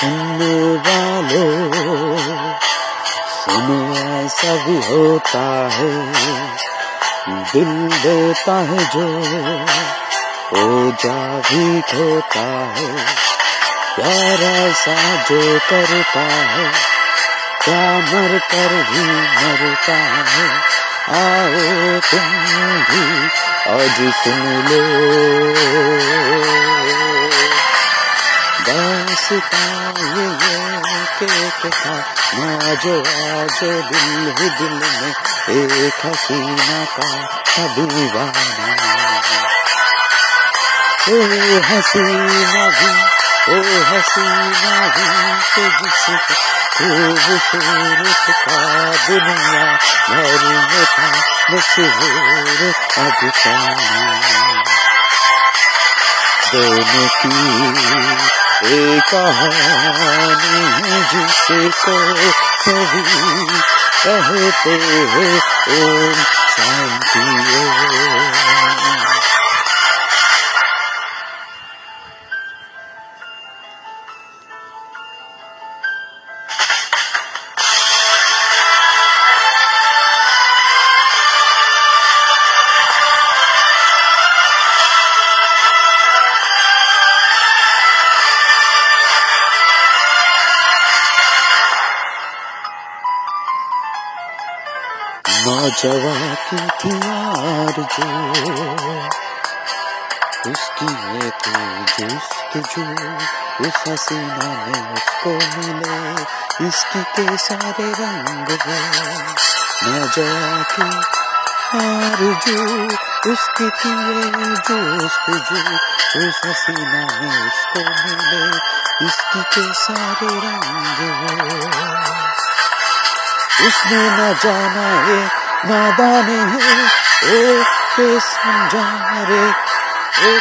सुनने वाले सुनो ऐसा भी होता है, दिल देता है जो ओ जा भी खोता है, प्यार ऐसा जो करता है क्या मर कर भी मरता है, आओ तुम भी आज सुन लो। दासता ये ये था ना जो आज दिल ही दिल में एक हसीना का दीवाना ओ हसीना भी ओ हसीना भी तो जिसका खूबसूरत का दुनिया भर में था मशहूर अब दोनों की एक कहानी है जिसको सभी कहते हैं ओम शांति। नौजवा की थी आरज़ू उसकी ये तो जस्तजू उस हसीना में उसको मिले, इसकी के सारे रंग वो नौजवा की आरज़ू उसकी थी ये जो, उस हसीना में उसको मिले, इसकी के सारे रंग वो। उसने न जाना है नादान है ओ के समझा रे ओ